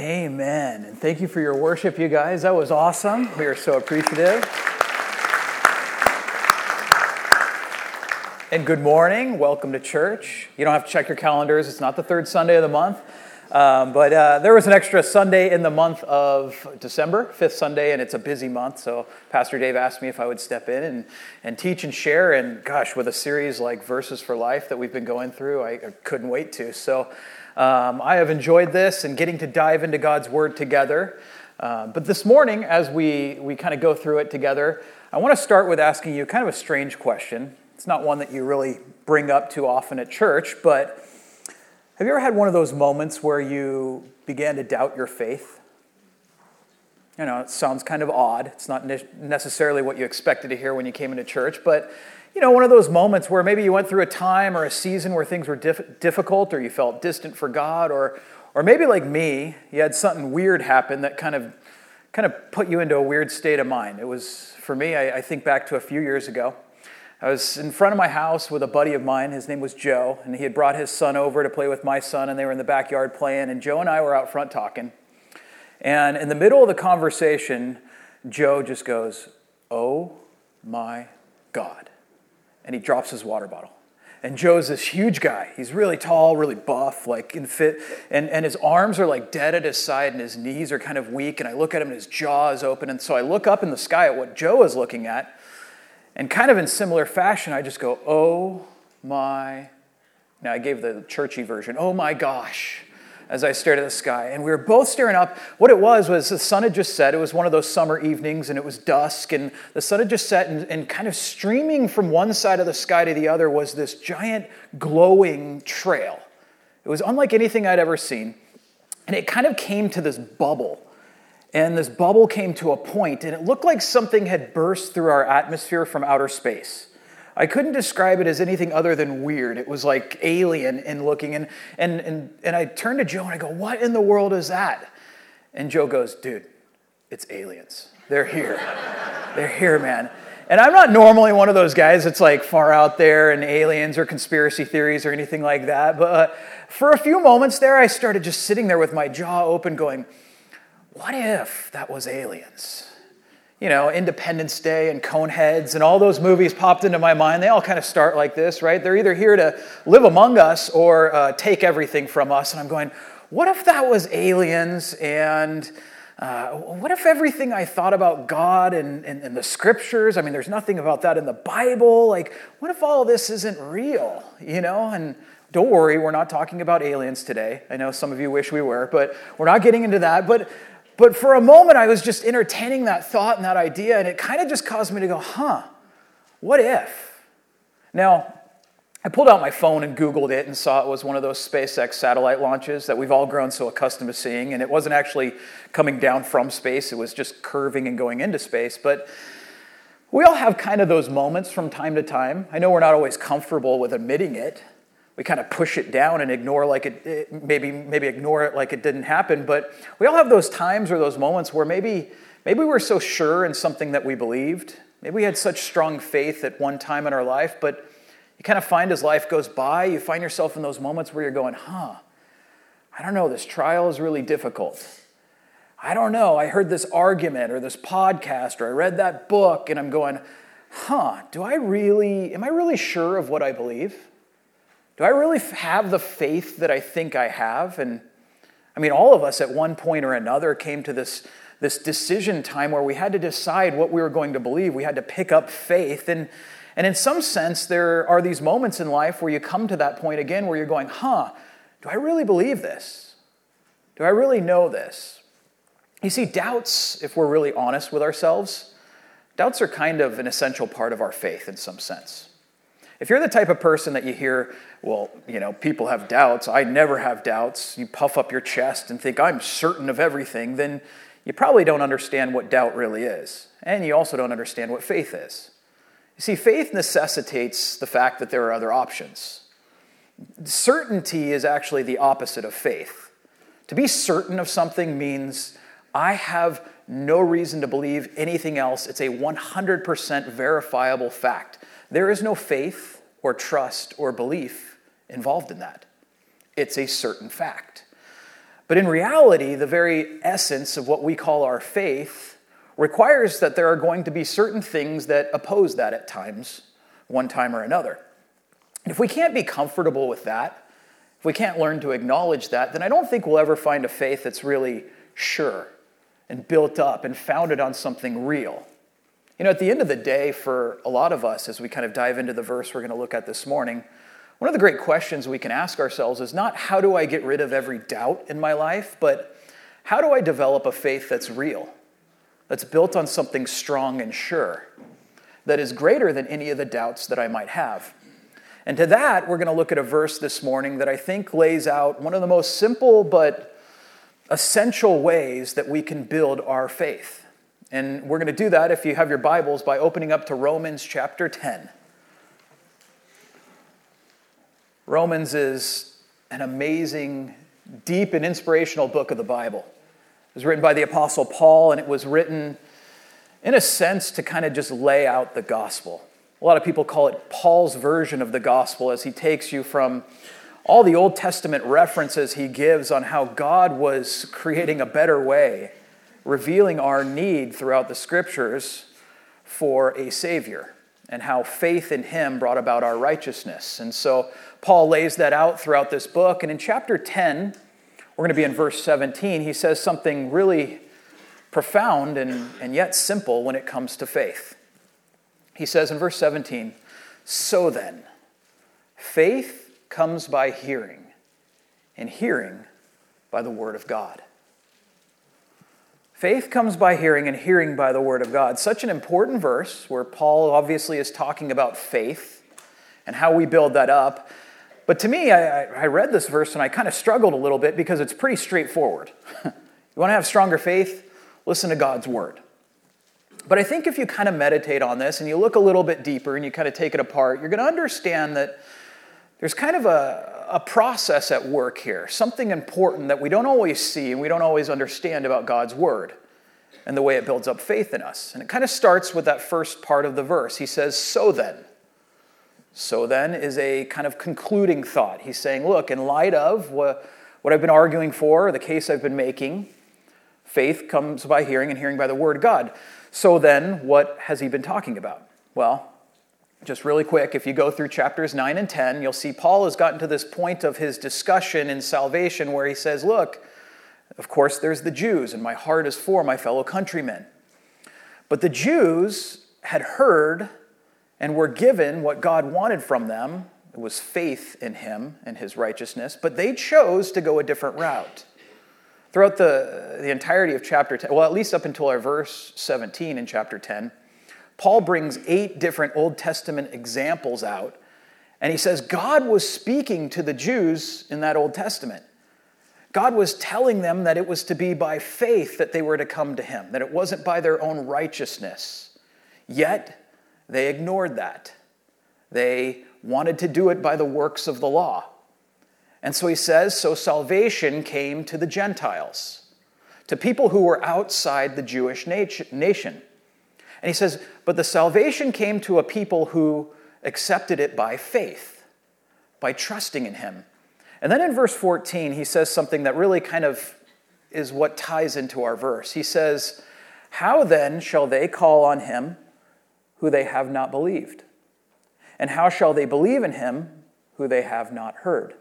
Amen. And thank you for your worship, you guys. That was awesome. We are so appreciative. And good morning. Welcome to church. You don't have to check your calendars, it's not the third Sunday of the month. Um, but uh, there was an extra Sunday in the month of December, fifth Sunday, and it's a busy month. So Pastor Dave asked me if I would step in and, and teach and share. And gosh, with a series like Verses for Life that we've been going through, I, I couldn't wait to. So um, I have enjoyed this and getting to dive into God's Word together. Uh, but this morning, as we, we kind of go through it together, I want to start with asking you kind of a strange question. It's not one that you really bring up too often at church, but have you ever had one of those moments where you began to doubt your faith? You know, it sounds kind of odd. It's not necessarily what you expected to hear when you came into church, but you know, one of those moments where maybe you went through a time or a season where things were diff- difficult or you felt distant for God or or maybe like me, you had something weird happen that kind of kind of put you into a weird state of mind. It was for me, I, I think back to a few years ago. I was in front of my house with a buddy of mine. His name was Joe, and he had brought his son over to play with my son, and they were in the backyard playing. And Joe and I were out front talking. And in the middle of the conversation, Joe just goes, Oh my God. And he drops his water bottle. And Joe's this huge guy. He's really tall, really buff, like in fit. And, and his arms are like dead at his side, and his knees are kind of weak. And I look at him, and his jaw is open. And so I look up in the sky at what Joe is looking at. And kind of in similar fashion, I just go, oh my. Now I gave the churchy version, oh my gosh, as I stared at the sky. And we were both staring up. What it was was the sun had just set. It was one of those summer evenings and it was dusk. And the sun had just set, and, and kind of streaming from one side of the sky to the other was this giant glowing trail. It was unlike anything I'd ever seen. And it kind of came to this bubble and this bubble came to a point, and it looked like something had burst through our atmosphere from outer space. I couldn't describe it as anything other than weird. It was like alien in looking. And, and, and, and I turned to Joe and I go, What in the world is that? And Joe goes, Dude, it's aliens. They're here. They're here, man. And I'm not normally one of those guys that's like far out there and aliens or conspiracy theories or anything like that. But uh, for a few moments there, I started just sitting there with my jaw open, going, what if that was aliens? You know, Independence Day and Coneheads and all those movies popped into my mind. They all kind of start like this, right? They're either here to live among us or uh, take everything from us. And I'm going, what if that was aliens and uh, what if everything I thought about God and, and, and, the scriptures, I mean, there's nothing about that in the Bible. Like, what if all this isn't real, you know? And don't worry, we're not talking about aliens today. I know some of you wish we were, but we're not getting into that. But but for a moment, I was just entertaining that thought and that idea, and it kind of just caused me to go, huh, what if? Now, I pulled out my phone and Googled it and saw it was one of those SpaceX satellite launches that we've all grown so accustomed to seeing. And it wasn't actually coming down from space, it was just curving and going into space. But we all have kind of those moments from time to time. I know we're not always comfortable with admitting it, we kind of push it down and ignore like it, it, maybe maybe ignore it like it didn't happen but we all have those times or those moments where maybe maybe we're so sure in something that we believed. Maybe we had such strong faith at one time in our life but you kind of find as life goes by you find yourself in those moments where you're going huh i don't know this trial is really difficult. I don't know i heard this argument or this podcast or i read that book and i'm going huh do i really am i really sure of what i believe do I really have the faith that I think I have? And I mean, all of us at one point or another came to this, this decision time where we had to decide what we were going to believe. We had to pick up faith. And, and in some sense, there are these moments in life where you come to that point again where you're going, huh, do I really believe this? Do I really know this? You see, doubts, if we're really honest with ourselves, doubts are kind of an essential part of our faith in some sense. If you're the type of person that you hear, well, you know, people have doubts, I never have doubts, you puff up your chest and think, I'm certain of everything, then you probably don't understand what doubt really is. And you also don't understand what faith is. You see, faith necessitates the fact that there are other options. Certainty is actually the opposite of faith. To be certain of something means I have no reason to believe anything else. It's a 100% verifiable fact. There is no faith or trust or belief involved in that. It's a certain fact. But in reality, the very essence of what we call our faith requires that there are going to be certain things that oppose that at times, one time or another. And if we can't be comfortable with that, if we can't learn to acknowledge that, then I don't think we'll ever find a faith that's really sure and built up and founded on something real. You know, at the end of the day, for a lot of us, as we kind of dive into the verse we're going to look at this morning, one of the great questions we can ask ourselves is not how do I get rid of every doubt in my life, but how do I develop a faith that's real, that's built on something strong and sure, that is greater than any of the doubts that I might have? And to that, we're going to look at a verse this morning that I think lays out one of the most simple but essential ways that we can build our faith. And we're going to do that if you have your Bibles by opening up to Romans chapter 10. Romans is an amazing, deep, and inspirational book of the Bible. It was written by the Apostle Paul, and it was written, in a sense, to kind of just lay out the gospel. A lot of people call it Paul's version of the gospel as he takes you from all the Old Testament references he gives on how God was creating a better way, revealing our need throughout the scriptures for a Savior, and how faith in him brought about our righteousness. And so Paul lays that out throughout this book. And in chapter 10, we're going to be in verse 17, he says something really profound and, and yet simple when it comes to faith. He says in verse 17, So then, faith comes by hearing, and hearing by the word of God. Faith comes by hearing, and hearing by the word of God. Such an important verse where Paul obviously is talking about faith and how we build that up. But to me, I, I read this verse and I kind of struggled a little bit because it's pretty straightforward. you want to have stronger faith? Listen to God's word. But I think if you kind of meditate on this and you look a little bit deeper and you kind of take it apart, you're going to understand that there's kind of a, a process at work here, something important that we don't always see and we don't always understand about God's Word and the way it builds up faith in us. And it kind of starts with that first part of the verse. He says, So then. So then is a kind of concluding thought. He's saying, Look, in light of what, what I've been arguing for, the case I've been making, faith comes by hearing and hearing by the Word of God. So then, what has he been talking about? Well, just really quick, if you go through chapters 9 and 10, you'll see Paul has gotten to this point of his discussion in salvation where he says, Look, of course, there's the Jews, and my heart is for my fellow countrymen. But the Jews had heard and were given what God wanted from them. It was faith in him and his righteousness, but they chose to go a different route. Throughout the, the entirety of chapter 10, well, at least up until our verse 17 in chapter 10, Paul brings eight different Old Testament examples out, and he says God was speaking to the Jews in that Old Testament. God was telling them that it was to be by faith that they were to come to him, that it wasn't by their own righteousness. Yet, they ignored that. They wanted to do it by the works of the law. And so he says, so salvation came to the Gentiles, to people who were outside the Jewish nation. And he says, but the salvation came to a people who accepted it by faith, by trusting in him. And then in verse 14, he says something that really kind of is what ties into our verse. He says, How then shall they call on him who they have not believed? And how shall they believe in him who they have not heard?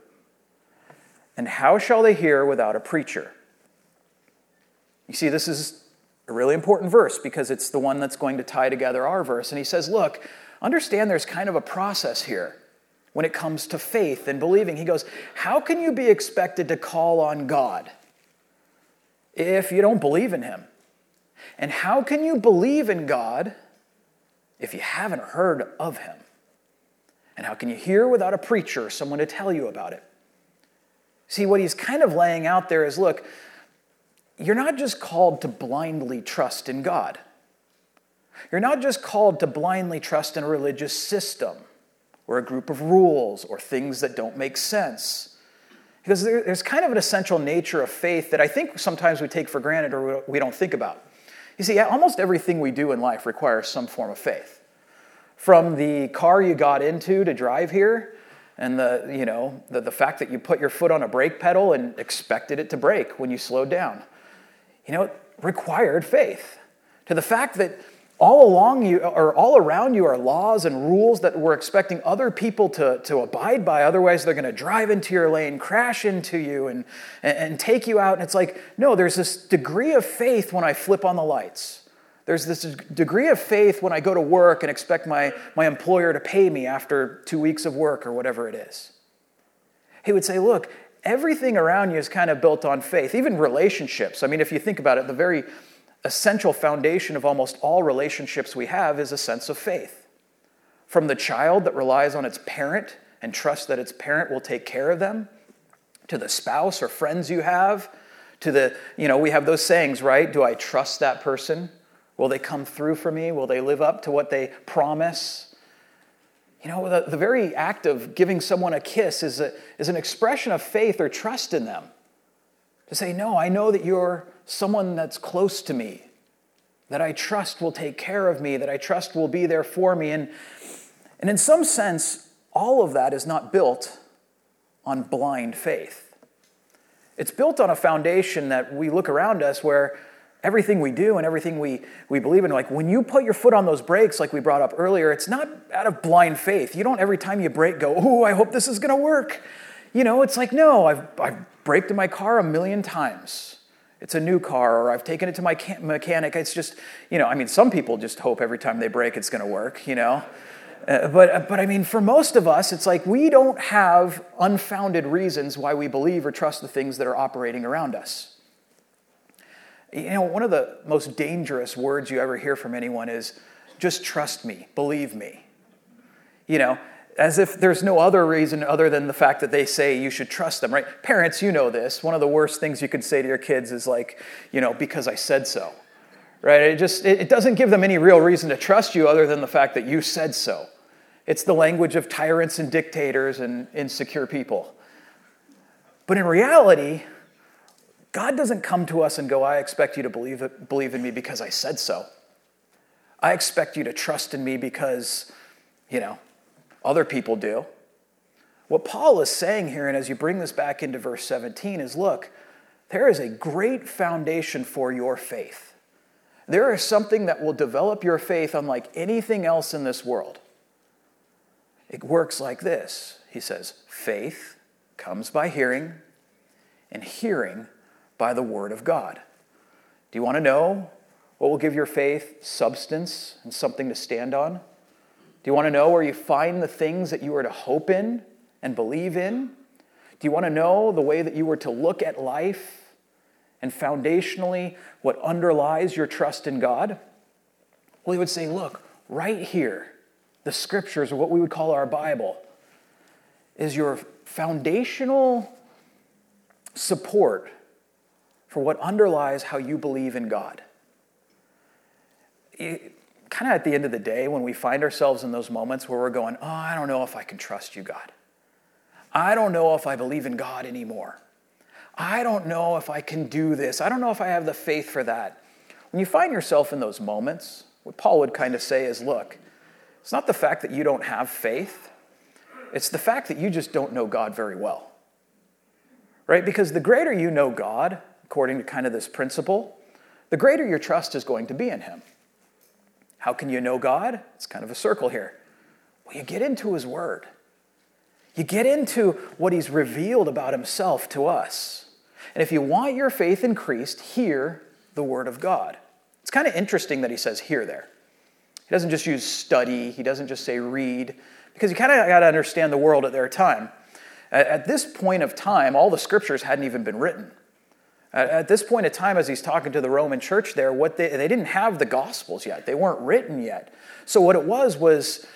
And how shall they hear without a preacher? You see, this is a really important verse because it's the one that's going to tie together our verse. And he says, Look, understand there's kind of a process here when it comes to faith and believing. He goes, How can you be expected to call on God if you don't believe in Him? And how can you believe in God if you haven't heard of Him? And how can you hear without a preacher someone to tell you about it? See, what he's kind of laying out there is look, you're not just called to blindly trust in God. You're not just called to blindly trust in a religious system or a group of rules or things that don't make sense. Because there's kind of an essential nature of faith that I think sometimes we take for granted or we don't think about. You see, almost everything we do in life requires some form of faith. From the car you got into to drive here, and the, you know, the, the fact that you put your foot on a brake pedal and expected it to brake when you slowed down. You know, required faith. To the fact that all along you or all around you are laws and rules that we're expecting other people to, to abide by. Otherwise they're going to drive into your lane crash into you and, and, take you out. And it's like no there's this degree of faith when i flip on the lights. There's this degree of faith when i go to work and expect my, my employer to pay me after two weeks of work or whatever it is. He would say look everything around you is kind of built on faith even relationships i mean if you think about it the very essential foundation of almost all relationships we have is a sense of faith. From the child that relies on its parent and trusts that its parent will take care of them, to the spouse or friends you have, to the, you know, we have those sayings, right? Do I trust that person? Will they come through for me? Will they live up to what they promise? You know, the, the very act of giving someone a kiss is, a, is an expression of faith or trust in them. To say, No, I know that you're someone that's close to me, that I trust will take care of me, that I trust will be there for me. And, and in some sense, all of that is not built on blind faith. It's built on a foundation that we look around us where everything we do and everything we, we believe in, like when you put your foot on those brakes, like we brought up earlier, it's not out of blind faith. You don't every time you brake go, oh, I hope this is going to work. You know, it's like, no, I've, I've braked in my car a million times it's a new car or I've taken it to my mechanic. It's just, you know, I mean, some people just hope every time they brake it's going to work, you know. Uh, but, uh, but I mean, for most of us, it's like we don't have unfounded reasons why we believe or trust the things that are operating around us. You know, one of the most dangerous words you ever hear from anyone is just trust me, believe me. You know, as if there's no other reason other than the fact that they say you should trust them, right? Parents, you know this. One of the worst things you could say to your kids is like, you know, because I said so, right? It just, it doesn't give them any real reason to trust you other than the fact that you said so. It's the language of tyrants and dictators and insecure people. But in reality, God doesn't come to us and go, I expect you to believe, it, believe in me because I said so. I expect you to trust in me because, you know, other people do. What Paul is saying here, and as you bring this back into verse 17, is look, there is a great foundation for your faith. There is something that will develop your faith unlike anything else in this world. It works like this He says, faith comes by hearing, and hearing by the word of God. Do you want to know what will give your faith substance and something to stand on? Do you want to know where you find the things that you are to hope in and believe in? Do you want to know the way that you were to look at life and foundationally what underlies your trust in God? Well, he would say, look, right here, the scriptures, or what we would call our Bible, is your foundational support for what underlies how you believe in God kind of at the end of the day, when we find ourselves in those moments where we're going, Oh, I don't know if I can trust you, God. I don't know if I believe in God anymore. I don't know if I can do this. I don't know if I have the faith for that. When you find yourself in those moments, what Paul would kind of say is look, it's not the fact that you don't have faith, it's the fact that you just don't know God very well. Right? Because the greater you know God, according to kind of this principle, the greater your trust is going to be in Him. How can you know God? It's kind of a circle here. Well, you get into His Word. You get into what He's revealed about Himself to us. And if you want your faith increased, hear the Word of God. It's kind of interesting that He says hear there. He doesn't just use study, He doesn't just say read, because you kind of got to understand the world at their time. At this point of time, all the scriptures hadn't even been written. At this point in time, as he's talking to the Roman church there, what they, they didn't have the Gospels yet. They weren't written yet. So, what it was was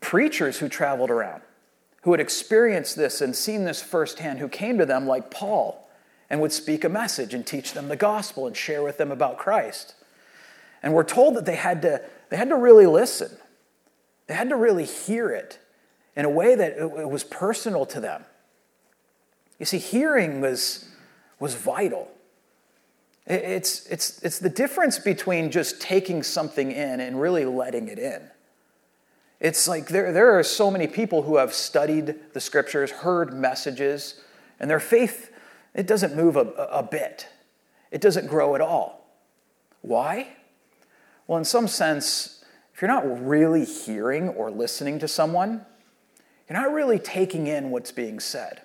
preachers who traveled around, who had experienced this and seen this firsthand, who came to them like Paul and would speak a message and teach them the gospel and share with them about Christ. And we're told that they had to, they had to really listen, they had to really hear it in a way that it was personal to them. You see, hearing was, was vital. It's, it's, it's the difference between just taking something in and really letting it in. It's like there, there are so many people who have studied the scriptures, heard messages, and their faith, it doesn't move a, a bit. It doesn't grow at all. Why? Well, in some sense, if you're not really hearing or listening to someone, you're not really taking in what's being said.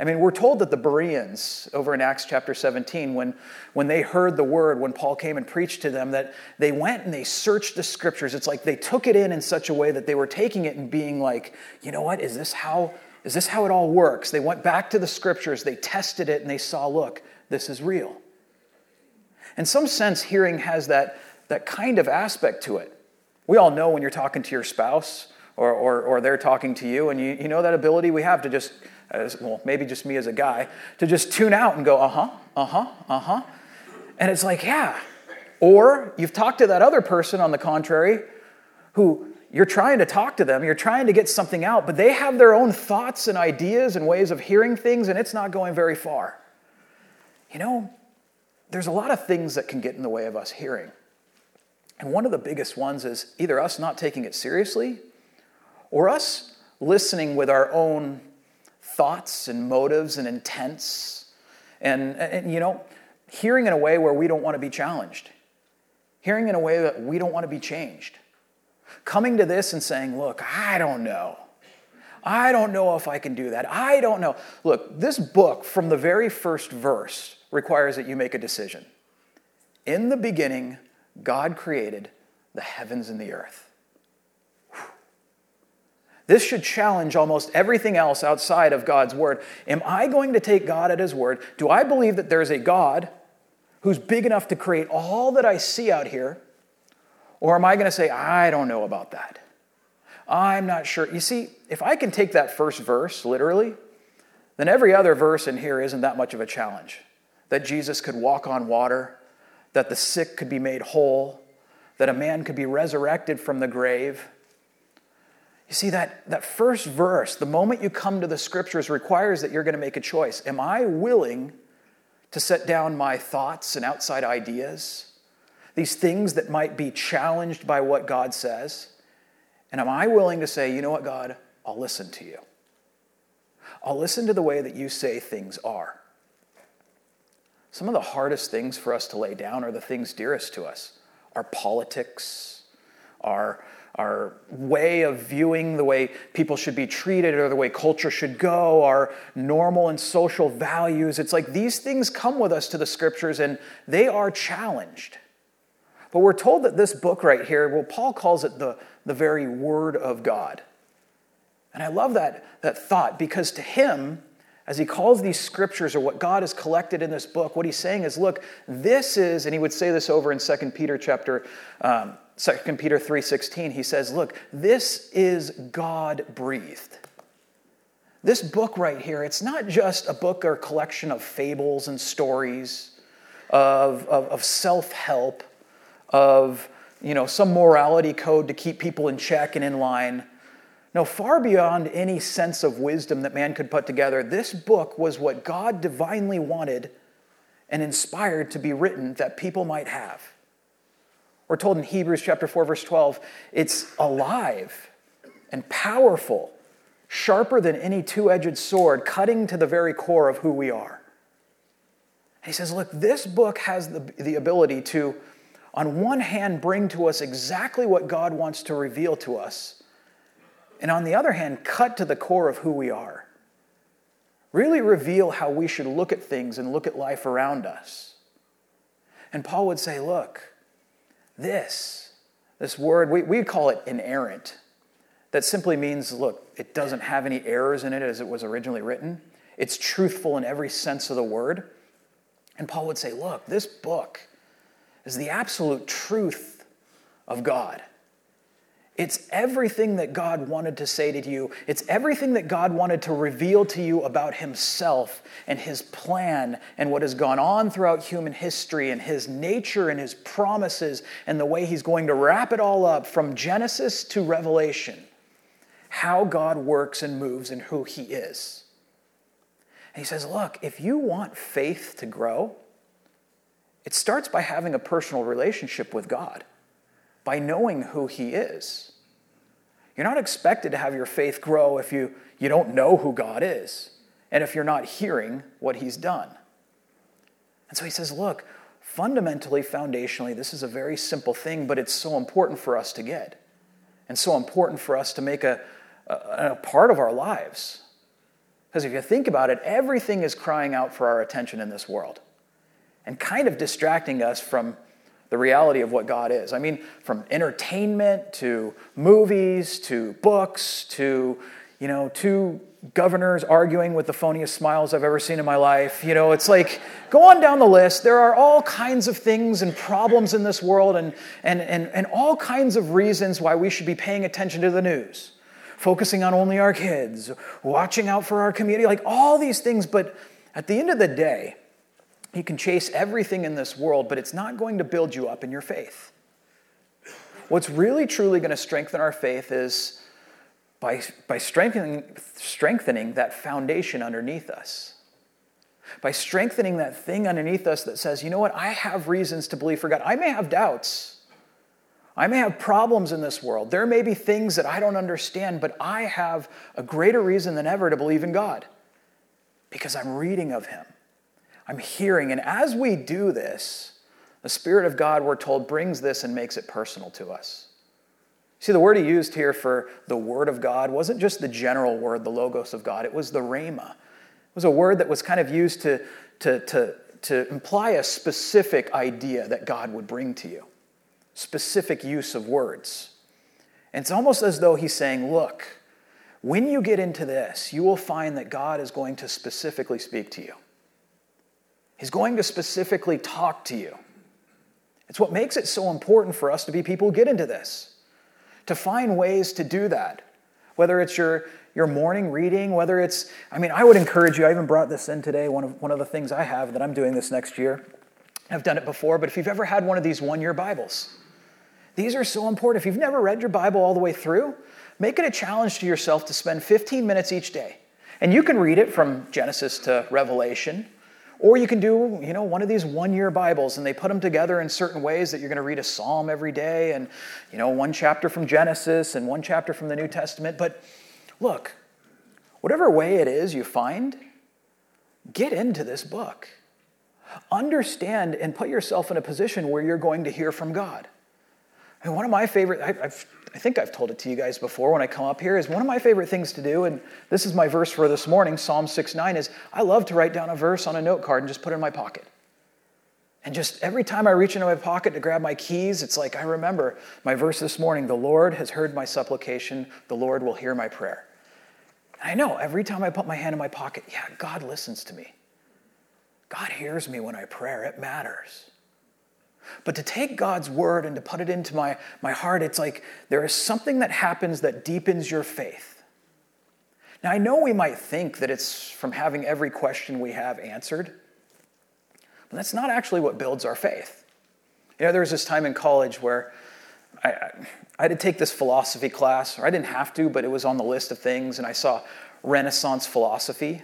I mean, we're told that the Bereans over in Acts chapter 17, when, when they heard the word, when Paul came and preached to them, that they went and they searched the scriptures. It's like they took it in in such a way that they were taking it and being like, you know what, is this how, is this how it all works? They went back to the scriptures, they tested it, and they saw, look, this is real. In some sense, hearing has that, that kind of aspect to it. We all know when you're talking to your spouse or, or, or they're talking to you, and you, you know that ability we have to just as, well, maybe just me as a guy, to just tune out and go, uh huh, uh huh, uh huh. And it's like, yeah. Or you've talked to that other person on the contrary who you're trying to talk to them, you're trying to get something out, but they have their own thoughts and ideas and ways of hearing things, and it's not going very far. You know, there's a lot of things that can get in the way of us hearing. And one of the biggest ones is either us not taking it seriously or us listening with our own thoughts and motives and intents. And, and, you know, hearing in a way where we don't want to be challenged, hearing in a way that we don't want to be changed. Coming to this and saying, look, I don't know. I don't know if I can do that. I don't know. Look, this book, from the very first verse, requires that you make a decision. In the beginning, God created the heavens and the earth. This should challenge almost everything else outside of God's word. Am I going to take God at his word? Do I believe that there's a God who's big enough to create all that I see out here? Or am I going to say, I don't know about that? I'm not sure. You see, if I can take that first verse literally, then every other verse in here isn't that much of a challenge. That Jesus could walk on water, that the sick could be made whole, that a man could be resurrected from the grave you see, that, that first verse, the moment you come to the scriptures, requires that you're going to make a choice. Am I willing to set down my thoughts and outside ideas, these things that might be challenged by what God says? And am I willing to say, you know what, God, I'll listen to you? I'll listen to the way that you say things are. Some of the hardest things for us to lay down are the things dearest to us our politics, our our way of viewing the way people should be treated or the way culture should go, our normal and social values. It's like these things come with us to the scriptures and they are challenged. But we're told that this book right here, well, Paul calls it the, the very word of God. And I love that, that thought because to him, as he calls these scriptures or what God has collected in this book, what he's saying is, look, this is, and he would say this over in 2 Peter chapter um, 2 Peter 3:16, he says, "Look, this is God breathed." This book right here, it's not just a book or collection of fables and stories, of, of, of self-help, of you know, some morality code to keep people in check and in line. No, far beyond any sense of wisdom that man could put together, this book was what God divinely wanted and inspired to be written that people might have. We're told in Hebrews chapter 4 verse 12, it's alive and powerful, sharper than any two-edged sword, cutting to the very core of who we are. And he says, look, this book has the, the ability to, on one hand, bring to us exactly what God wants to reveal to us, and on the other hand, cut to the core of who we are. Really reveal how we should look at things and look at life around us. And Paul would say, look, this, this word, we, we call it inerrant. That simply means, look, it doesn't have any errors in it as it was originally written. It's truthful in every sense of the word. And Paul would say, look, this book is the absolute truth of God. It's everything that God wanted to say to you. It's everything that God wanted to reveal to you about Himself and His plan and what has gone on throughout human history and His nature and His promises and the way He's going to wrap it all up from Genesis to Revelation. How God works and moves and who He is. And He says, Look, if you want faith to grow, it starts by having a personal relationship with God by knowing who He is. You're not expected to have your faith grow if you, you don't know who God is and if you're not hearing what He's done. And so he says, look, fundamentally, foundationally, this is a very simple thing, but it's so important for us to get and so important for us to make a, a, a part of our lives. Because if you think about it, everything is crying out for our attention in this world and kind of distracting us from the reality of what God is. I mean, from entertainment to movies to books to, you know, two governors arguing with the phoniest smiles I've ever seen in my life. You know, it's like, go on down the list. There are all kinds of things and problems in this world and, and, and, and all kinds of reasons why we should be paying attention to the news, focusing on only our kids, watching out for our community, like all these things. But at the end of the day, you can chase everything in this world, but it's not going to build you up in your faith. What's really, truly going to strengthen our faith is by, by strengthening, strengthening that foundation underneath us. By strengthening that thing underneath us that says, you know what, I have reasons to believe for God. I may have doubts. I may have problems in this world. There may be things that I don't understand, but I have a greater reason than ever to believe in God because I'm reading of Him. I'm hearing. And as we do this, the Spirit of God, we're told, brings this and makes it personal to us. See, the word he used here for the word of God wasn't just the general word, the logos of God, it was the rhema. It was a word that was kind of used to, to, to, to imply a specific idea that God would bring to you, specific use of words. And it's almost as though he's saying, Look, when you get into this, you will find that God is going to specifically speak to you. He's going to specifically talk to you. It's what makes it so important for us to be people who get into this to find ways to do that. Whether it's your, your morning reading, whether it's, I mean, I would encourage you, I even brought this in today, one of, one of the things I have that I'm doing this next year. I've done it before, but if you've ever had one of these one year Bibles, these are so important. If you've never read your Bible all the way through, make it a challenge to yourself to spend 15 minutes each day. And you can read it from Genesis to Revelation, or you can do, you know, one of these one-year Bibles and they put them together in certain ways that you're going to read a psalm every day and, you know, one chapter from Genesis and one chapter from the New Testament. But look, whatever way it is you find, get into this book. Understand and put yourself in a position where you're going to hear from God. And one of my favorite, I, I've, I think I've told it to you guys before when I come up here, is one of my favorite things to do, and this is my verse for this morning, Psalm 6 9, is I love to write down a verse on a note card and just put it in my pocket. And just every time I reach into my pocket to grab my keys, it's like I remember my verse this morning the Lord has heard my supplication, the Lord will hear my prayer. And I know every time I put my hand in my pocket, yeah, God listens to me. God hears me when I pray. It matters. But to take God's word and to put it into my, my heart, it's like there is something that happens that deepens your faith. Now, I know we might think that it's from having every question we have answered, but that's not actually what builds our faith. You know, there was this time in college where I, I had to take this philosophy class, or I didn't have to, but it was on the list of things, and I saw Renaissance philosophy.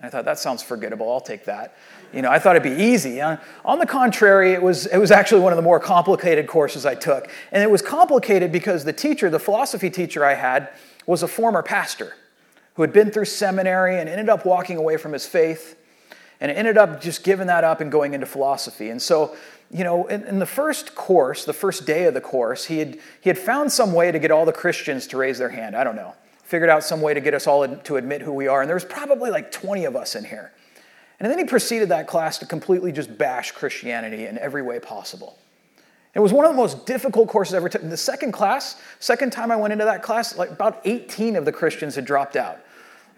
I thought, that sounds forgettable. I'll take that. You know, I thought it'd be easy. On the contrary, it was, it was actually one of the more complicated courses I took. And it was complicated because the teacher, the philosophy teacher I had, was a former pastor who had been through seminary and ended up walking away from his faith and ended up just giving that up and going into philosophy. And so, you know, in, in, the first course, the first day of the course, he had, he had found some way to get all the Christians to raise their hand. I don't know figured out some way to get us all to admit who we are. And there was probably like 20 of us in here. And then he proceeded that class to completely just bash Christianity in every way possible. It was one of the most difficult courses I ever took. In the second class, second time I went into that class, like about 18 of the Christians had dropped out.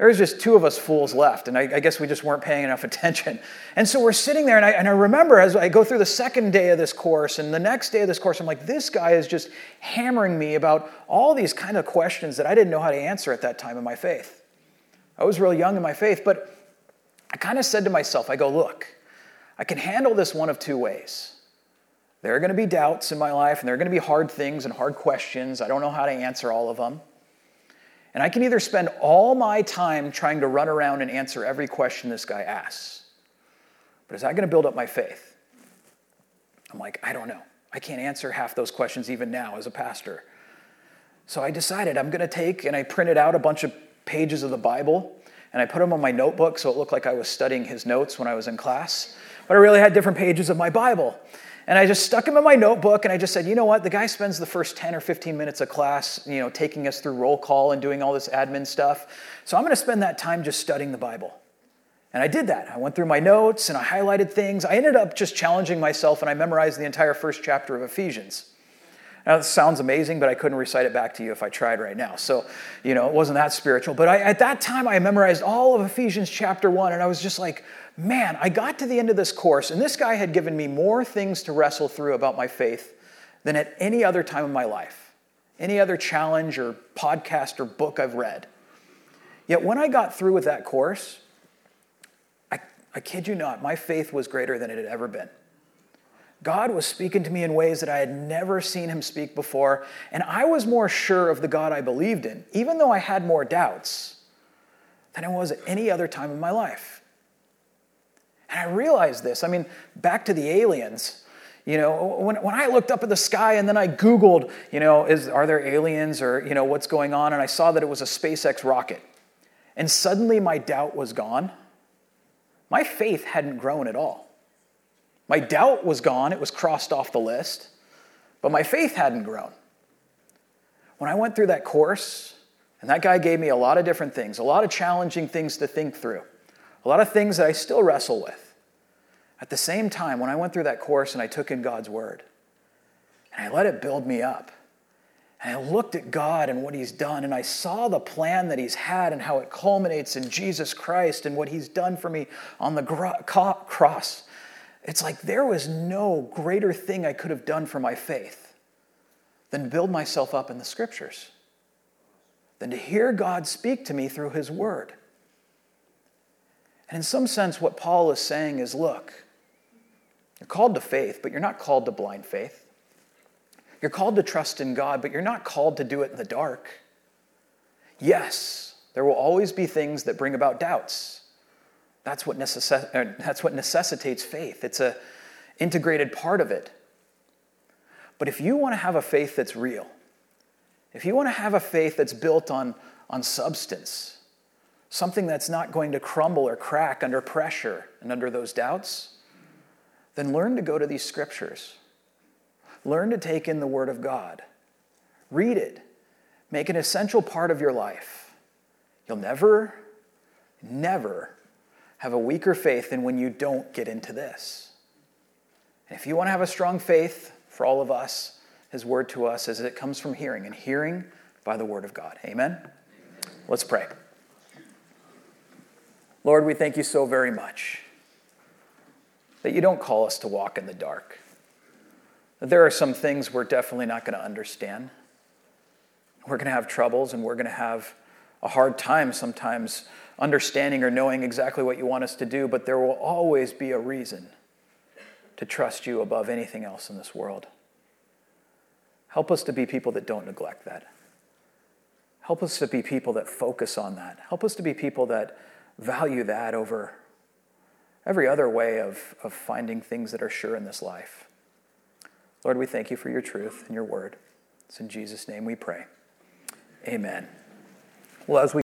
There was just two of us fools left, and I, I, guess we just weren't paying enough attention. And so we're sitting there, and I, and I remember as I go through the second day of this course and the next day of this course, I'm like, this guy is just hammering me about all these kind of questions that I didn't know how to answer at that time in my faith. I was real young in my faith, but I kind of said to myself, I go, look, I can handle this one of two ways. There are going to be doubts in my life, and there are going to be hard things and hard questions. I don't know how to answer all of them. And I can either spend all my time trying to run around and answer every question this guy asks, but is that going to build up my faith? I'm like, I don't know. I can't answer half those questions even now as a pastor. So I decided I'm going to take and I printed out a bunch of pages of the Bible and I put them on my notebook so it looked like I was studying his notes when I was in class. But I really had different pages of my Bible. And I just stuck them in my notebook and I just said, you know what? The guy spends the first 10 or 15 minutes of class, you know, taking us through roll call and doing all this admin stuff. So I'm going to spend that time just studying the Bible. And I did that. I went through my notes and I highlighted things. I ended up just challenging myself and I memorized the entire first chapter of Ephesians. Now, this sounds amazing, but I couldn't recite it back to you if I tried right now. So, you know, it wasn't that spiritual. But I, at that time, I memorized all of Ephesians chapter one, and I was just like, man, I got to the end of this course, and this guy had given me more things to wrestle through about my faith than at any other time in my life, any other challenge or podcast or book I've read. Yet when I got through with that course, I, I kid you not, my faith was greater than it had ever been. God was speaking to me in ways that I had never seen him speak before, and I was more sure of the God I believed in, even though I had more doubts, than I was at any other time in my life. And I realized this. I mean, back to the aliens. You know, when, when I looked up at the sky and then I Googled, you know, is, are there aliens or, you know, what's going on? And I saw that it was a SpaceX rocket. And suddenly my doubt was gone. My faith hadn't grown at all. My doubt was gone, it was crossed off the list, but my faith hadn't grown. When I went through that course, and that guy gave me a lot of different things, a lot of challenging things to think through, a lot of things that I still wrestle with. At the same time, when I went through that course and I took in God's word, and I let it build me up, and I looked at God and what He's done, and I saw the plan that He's had and how it culminates in Jesus Christ and what He's done for me on the cross. It's like there was no greater thing I could have done for my faith than build myself up in the scriptures, than to hear God speak to me through his word. And in some sense, what Paul is saying is look, you're called to faith, but you're not called to blind faith. You're called to trust in God, but you're not called to do it in the dark. Yes, there will always be things that bring about doubts. That's what, necess- that's what necessitates faith. It's an integrated part of it. But if you want to have a faith that's real, if you want to have a faith that's built on, on substance, something that's not going to crumble or crack under pressure and under those doubts, then learn to go to these scriptures. Learn to take in the Word of God. Read it. Make an essential part of your life. You'll never, never have a weaker faith than when you don't get into this. And if you want to have a strong faith for all of us, his word to us is it comes from hearing, and hearing by the word of God. Amen? Amen? Let's pray. Lord, we thank you so very much that you don't call us to walk in the dark. There are some things we're definitely not going to understand. We're going to have troubles and we're going to have a hard time sometimes understanding or knowing exactly what you want us to do, but there will always be a reason to trust you above anything else in this world. Help us to be people that don't neglect that. Help us to be people that focus on that. Help us to be people that value that over every other way of, of finding things that are sure in this life. Lord, we thank you for your truth and your word. It's in Jesus' name we pray. Amen. Well, as we